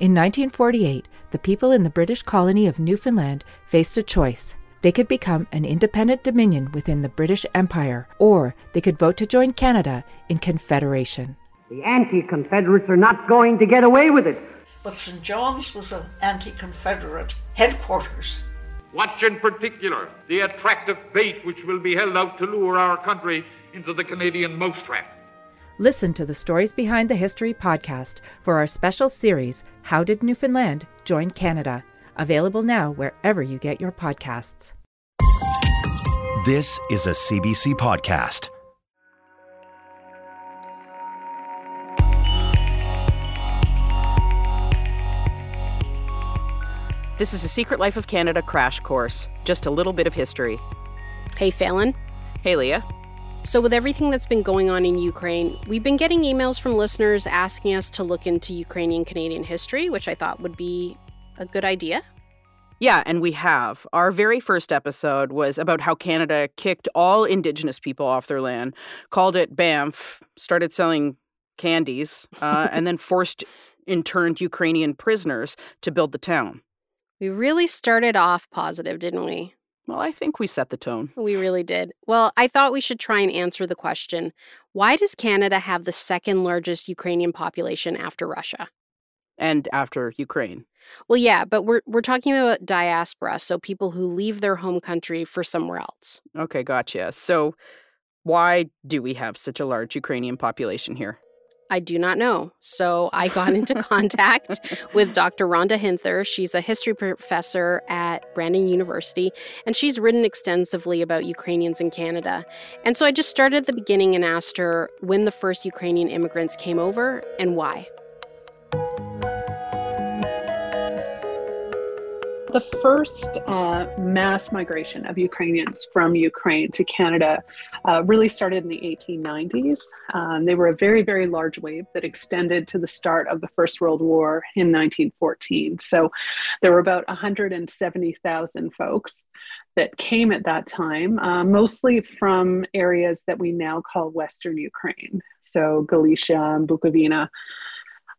In 1948, the people in the British colony of Newfoundland faced a choice. They could become an independent dominion within the British Empire, or they could vote to join Canada in Confederation. The anti Confederates are not going to get away with it. But St. John's was an anti Confederate headquarters. Watch in particular the attractive bait which will be held out to lure our country into the Canadian mousetrap. Listen to the Stories Behind the History podcast for our special series, How Did Newfoundland Join Canada? Available now wherever you get your podcasts. This is a CBC podcast. This is a Secret Life of Canada crash course, just a little bit of history. Hey, Falen. Hey, Leah. So, with everything that's been going on in Ukraine, we've been getting emails from listeners asking us to look into Ukrainian Canadian history, which I thought would be a good idea. Yeah, and we have. Our very first episode was about how Canada kicked all Indigenous people off their land, called it Banff, started selling candies, uh, and then forced interned Ukrainian prisoners to build the town. We really started off positive, didn't we? Well, I think we set the tone. We really did. Well, I thought we should try and answer the question why does Canada have the second largest Ukrainian population after Russia? And after Ukraine. Well, yeah, but we're we're talking about diaspora, so people who leave their home country for somewhere else. Okay, gotcha. So why do we have such a large Ukrainian population here? I do not know. So I got into contact with Dr. Rhonda Hinther. She's a history professor at Brandon University, and she's written extensively about Ukrainians in Canada. And so I just started at the beginning and asked her when the first Ukrainian immigrants came over and why. The first uh, mass migration of Ukrainians from Ukraine to Canada uh, really started in the 1890s. Um, they were a very, very large wave that extended to the start of the First World War in 1914. So there were about 170,000 folks that came at that time, uh, mostly from areas that we now call Western Ukraine, so Galicia and Bukovina.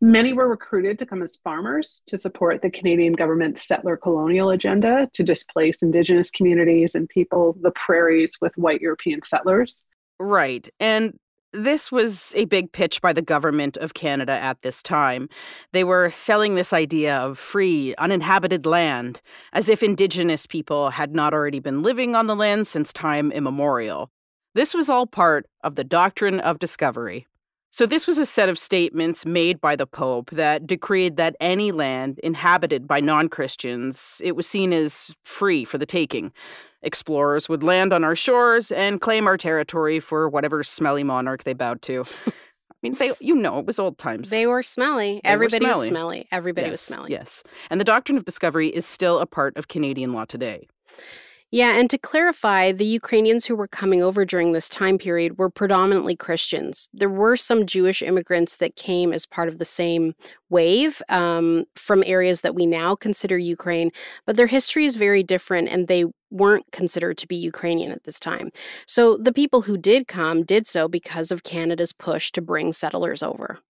Many were recruited to come as farmers to support the Canadian government's settler colonial agenda to displace Indigenous communities and people the prairies with white European settlers. Right. And this was a big pitch by the government of Canada at this time. They were selling this idea of free, uninhabited land, as if Indigenous people had not already been living on the land since time immemorial. This was all part of the doctrine of discovery. So, this was a set of statements made by the Pope that decreed that any land inhabited by non Christians, it was seen as free for the taking. Explorers would land on our shores and claim our territory for whatever smelly monarch they bowed to. I mean, they, you know, it was old times. They were smelly. They were Everybody was smelly. smelly. Everybody yes, was smelly. Yes. And the doctrine of discovery is still a part of Canadian law today. Yeah, and to clarify, the Ukrainians who were coming over during this time period were predominantly Christians. There were some Jewish immigrants that came as part of the same wave um, from areas that we now consider Ukraine, but their history is very different and they weren't considered to be Ukrainian at this time. So the people who did come did so because of Canada's push to bring settlers over.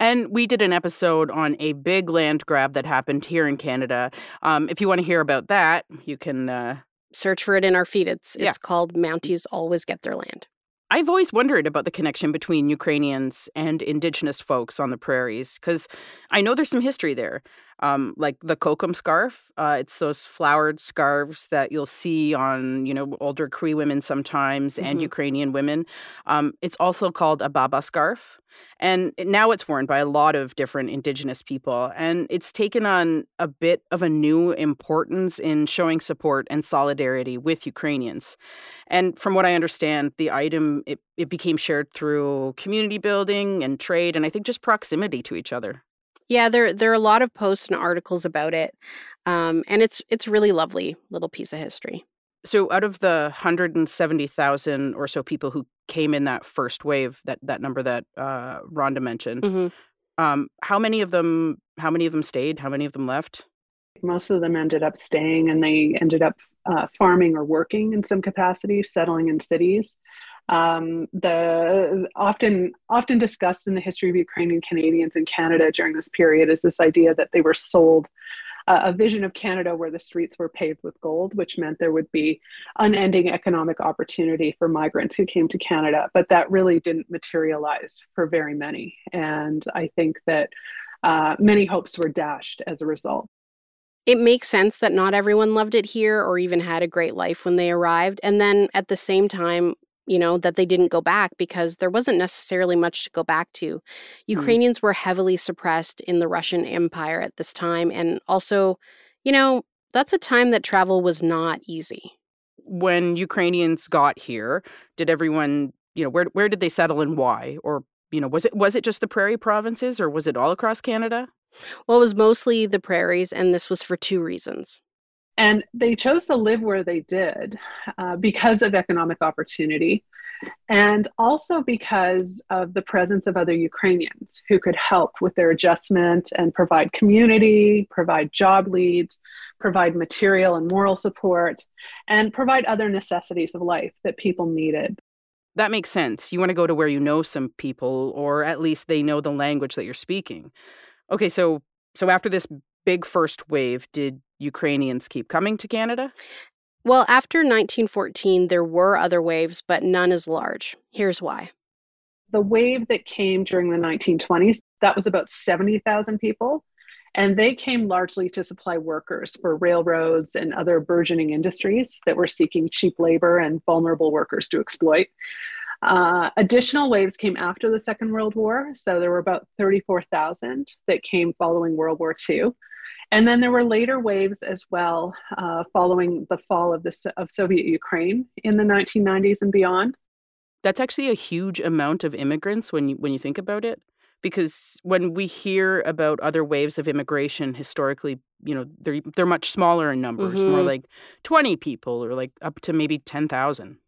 And we did an episode on a big land grab that happened here in Canada. Um, if you want to hear about that, you can. Uh, Search for it in our feed. It's it's Yeah. called Mounties Always Get Their Land. I've always wondered about the connection between Ukrainians and Indigenous folks on the prairies because I know there's some history there. Um, like the kokum scarf, uh, it's those flowered scarves that you'll see on you know older Cree women sometimes and Mhm. Ukrainian women. Um, it's also called a baba scarf, and now it's worn by a lot of different Indigenous people, and it's taken on a bit of a new importance in showing support and solidarity with Ukrainians. And from what I understand, the item it, it became shared through community building and trade, and I think just proximity to each other. Yeah, there there are a lot of posts and articles about it, um, and it's it's really lovely little piece of history. So, out of the hundred and seventy thousand or so people who came in that first wave, that that number that uh, Rhonda mentioned, Mhm. um, how many of them? How many of them stayed? How many of them left? Most of them ended up staying and they ended up uh, farming or working in some capacity, settling in cities. Um, the often often discussed in the history of Ukrainian Canadians in Canada during this period is this idea that they were sold uh, a vision of Canada where the streets were paved with gold, which meant there would be unending economic opportunity for migrants who came to Canada. But that really didn't materialize for very many, and I think that uh, many hopes were dashed as a result. It makes sense that not everyone loved it here or even had a great life when they arrived. And then at the same time, you know, that they didn't go back because there wasn't necessarily much to go back to. Mm. Ukrainians mm. were heavily suppressed in the Russian Empire at this time. And also, you know, that's a time that travel was not easy. When Ukrainians got here, did everyone, you know, where where did they settle and why? Or, you know, was it was it just the prairie provinces or was it all across Canada? Well, it was mostly the prairies, and this was for two reasons. And they chose to live where they did uh, because of economic opportunity and also because of the presence of other Ukrainians who could help with their adjustment and provide community, provide job leads, provide material and moral support, and provide other necessities of life that people needed. That makes sense. You want to go to where you know some people, or at least they know the language that you're speaking. Okay, so so after this big first wave, did Ukrainians keep coming to Canada? Well, after 1914, there were other waves, but none as large. Here's why. The wave that came during the 1920s, that was about 70,000 people. And they came largely to supply workers for railroads and other burgeoning industries that were seeking cheap labor and vulnerable workers to exploit. Uh, additional waves came after the Second World War. So there were about 34,000 that came following World War II. And then there were later waves as well uh, following the fall of, the, of Soviet Ukraine in the 1990s and beyond. That's actually a huge amount of immigrants when you, when you think about it. Because when we hear about other waves of immigration historically, you know, they're, they're much smaller in numbers, mm-hmm. more like 20 people or like up to maybe 10,000.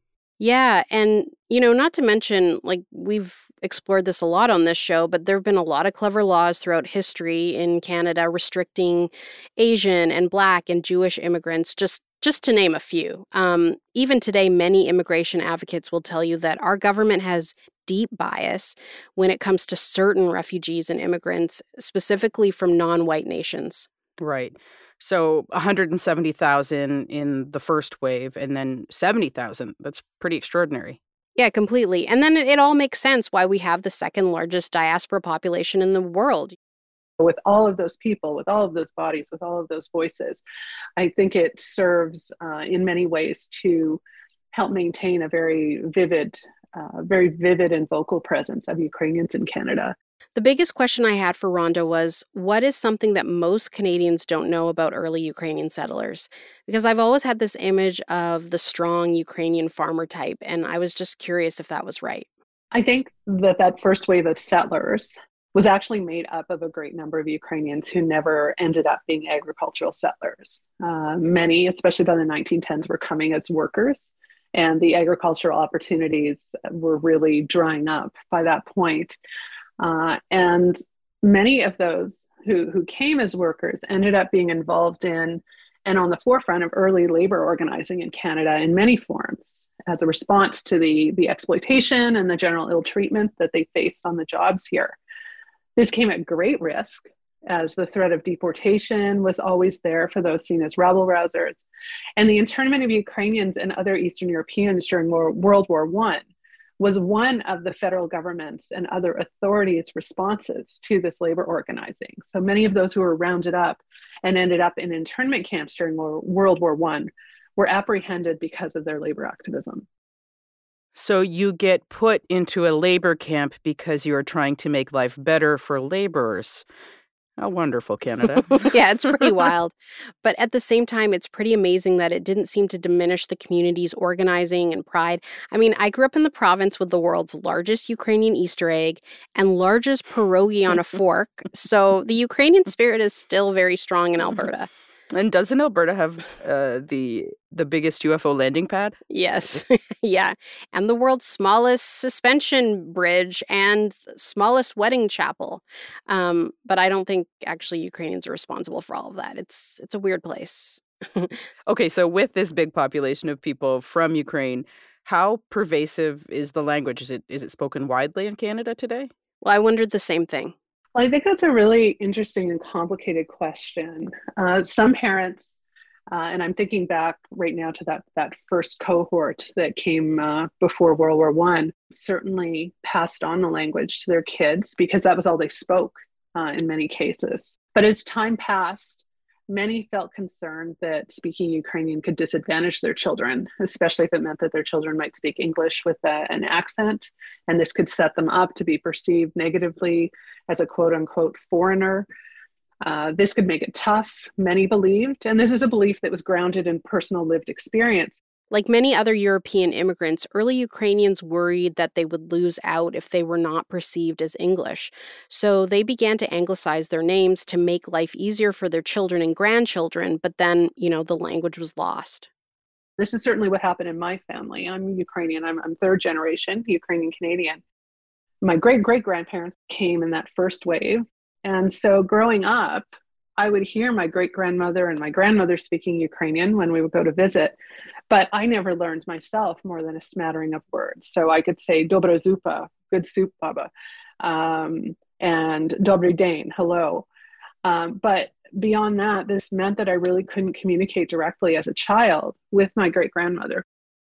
Yeah. And, you know, not to mention, like, we've explored this a lot on this show, but there have been a lot of clever laws throughout history in Canada restricting Asian and Black and Jewish immigrants, just just to name a few. Um, even today, many immigration advocates will tell you that our government has deep bias when it comes to certain refugees and immigrants, specifically from non white nations. Right. So 170,000 in the first wave and then 70,000. That's pretty extraordinary. Yeah, completely. And then it all makes sense why we have the second largest diaspora population in the world. With all of those people, with all of those bodies, with all of those voices, I think it serves uh, in many ways to help maintain a very vivid, uh, very vivid and vocal presence of Ukrainians in Canada. The biggest question I had for Rhonda was what is something that most Canadians don't know about early Ukrainian settlers? Because I've always had this image of the strong Ukrainian farmer type, and I was just curious if that was right. I think that that first wave of settlers was actually made up of a great number of Ukrainians who never ended up being agricultural settlers. Uh, many, especially by the 1910s, were coming as workers, and the agricultural opportunities were really drying up by that point. Uh, and many of those who, who came as workers ended up being involved in and on the forefront of early labor organizing in Canada in many forms as a response to the, the exploitation and the general ill treatment that they faced on the jobs here. This came at great risk as the threat of deportation was always there for those seen as rabble rousers. And the internment of Ukrainians and other Eastern Europeans during World War I was one of the federal government's and other authorities' responses to this labor organizing. So many of those who were rounded up and ended up in internment camps during World War I were apprehended because of their labor activism. So you get put into a labor camp because you are trying to make life better for laborers. How wonderful, Canada. yeah, it's pretty wild. But at the same time, it's pretty amazing that it didn't seem to diminish the community's organizing and pride. I mean, I grew up in the province with the world's largest Ukrainian Easter egg and largest pierogi on a fork. So the Ukrainian spirit is still very strong in Alberta. And doesn't Alberta have uh, the the biggest UFO landing pad? Yes, yeah, and the world's smallest suspension bridge and smallest wedding chapel. Um, but I don't think actually Ukrainians are responsible for all of that. It's it's a weird place. okay, so with this big population of people from Ukraine, How pervasive is the language? Is it is it spoken widely in Canada today? Well, I wondered the same thing. Well, I think that's a really interesting and complicated question. Uh, some parents, uh, and I'm thinking back right now to that that first cohort that came uh, before World War One, certainly passed on the language to their kids because that was all they spoke uh, in many cases. But as time passed, many felt concerned that speaking Ukrainian could disadvantage their children, especially if it meant that their children might speak English with a, an accent, and this could set them up to be perceived negatively as a quote unquote foreigner. Uh, this could make it tough, many believed, and this is a belief that was grounded in personal lived experience. Like many other European immigrants, early Ukrainians worried that they would lose out if they were not perceived as English. So they began to anglicize their names to make life easier for their children and grandchildren, but then, you know, the language was lost. This is certainly what happened in my family. I'm Ukrainian, I'm, I'm third generation Ukrainian Canadian. My great great grandparents came in that first wave. And so growing up, I would hear my great grandmother and my grandmother speaking Ukrainian when we would go to visit, but I never learned myself more than a smattering of words. So I could say dobra zupa, good soup, baba, um, and dobry dane, hello. Um, but beyond that, this meant that I really couldn't communicate directly as a child with my great grandmother.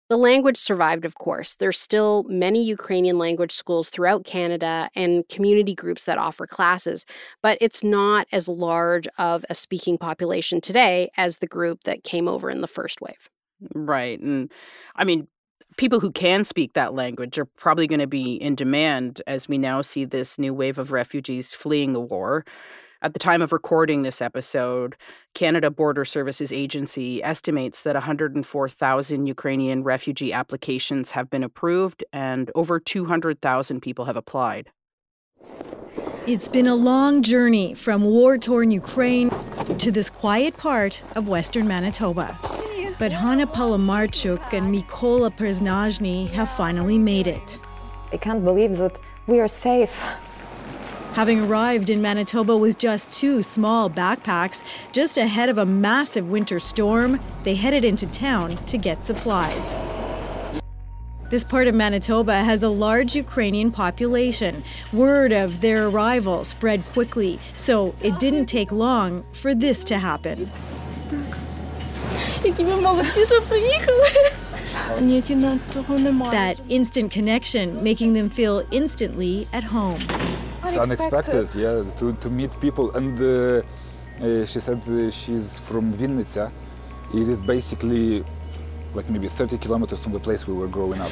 The language survived, of course. There's still many Ukrainian language schools throughout Canada and community groups that offer classes, but it's not as large of a speaking population today as the group that came over in the first wave. Right. And I mean, people who can speak that language are probably going to be in demand as we now see this new wave of refugees fleeing the war. At the time of recording this episode, Canada Border Services Agency estimates that 104,000 Ukrainian refugee applications have been approved and over 200,000 people have applied. It's been a long journey from war torn Ukraine to this quiet part of western Manitoba. But Hanna Palamarchuk and Mikola Prznazhny have finally made it. I can't believe that we are safe. Having arrived in Manitoba with just two small backpacks, just ahead of a massive winter storm, they headed into town to get supplies. This part of Manitoba has a large Ukrainian population. Word of their arrival spread quickly, so it didn't take long for this to happen. That instant connection making them feel instantly at home. It's unexpected, yeah, to, to meet people. And uh, uh, she said uh, she's from Vinnytsia. It is basically like maybe 30 kilometers from the place we were growing up.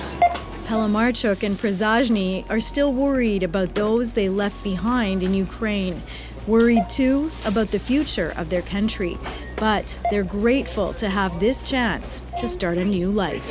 Palamarchuk and Prszazhny are still worried about those they left behind in Ukraine. Worried too about the future of their country. But they're grateful to have this chance to start a new life.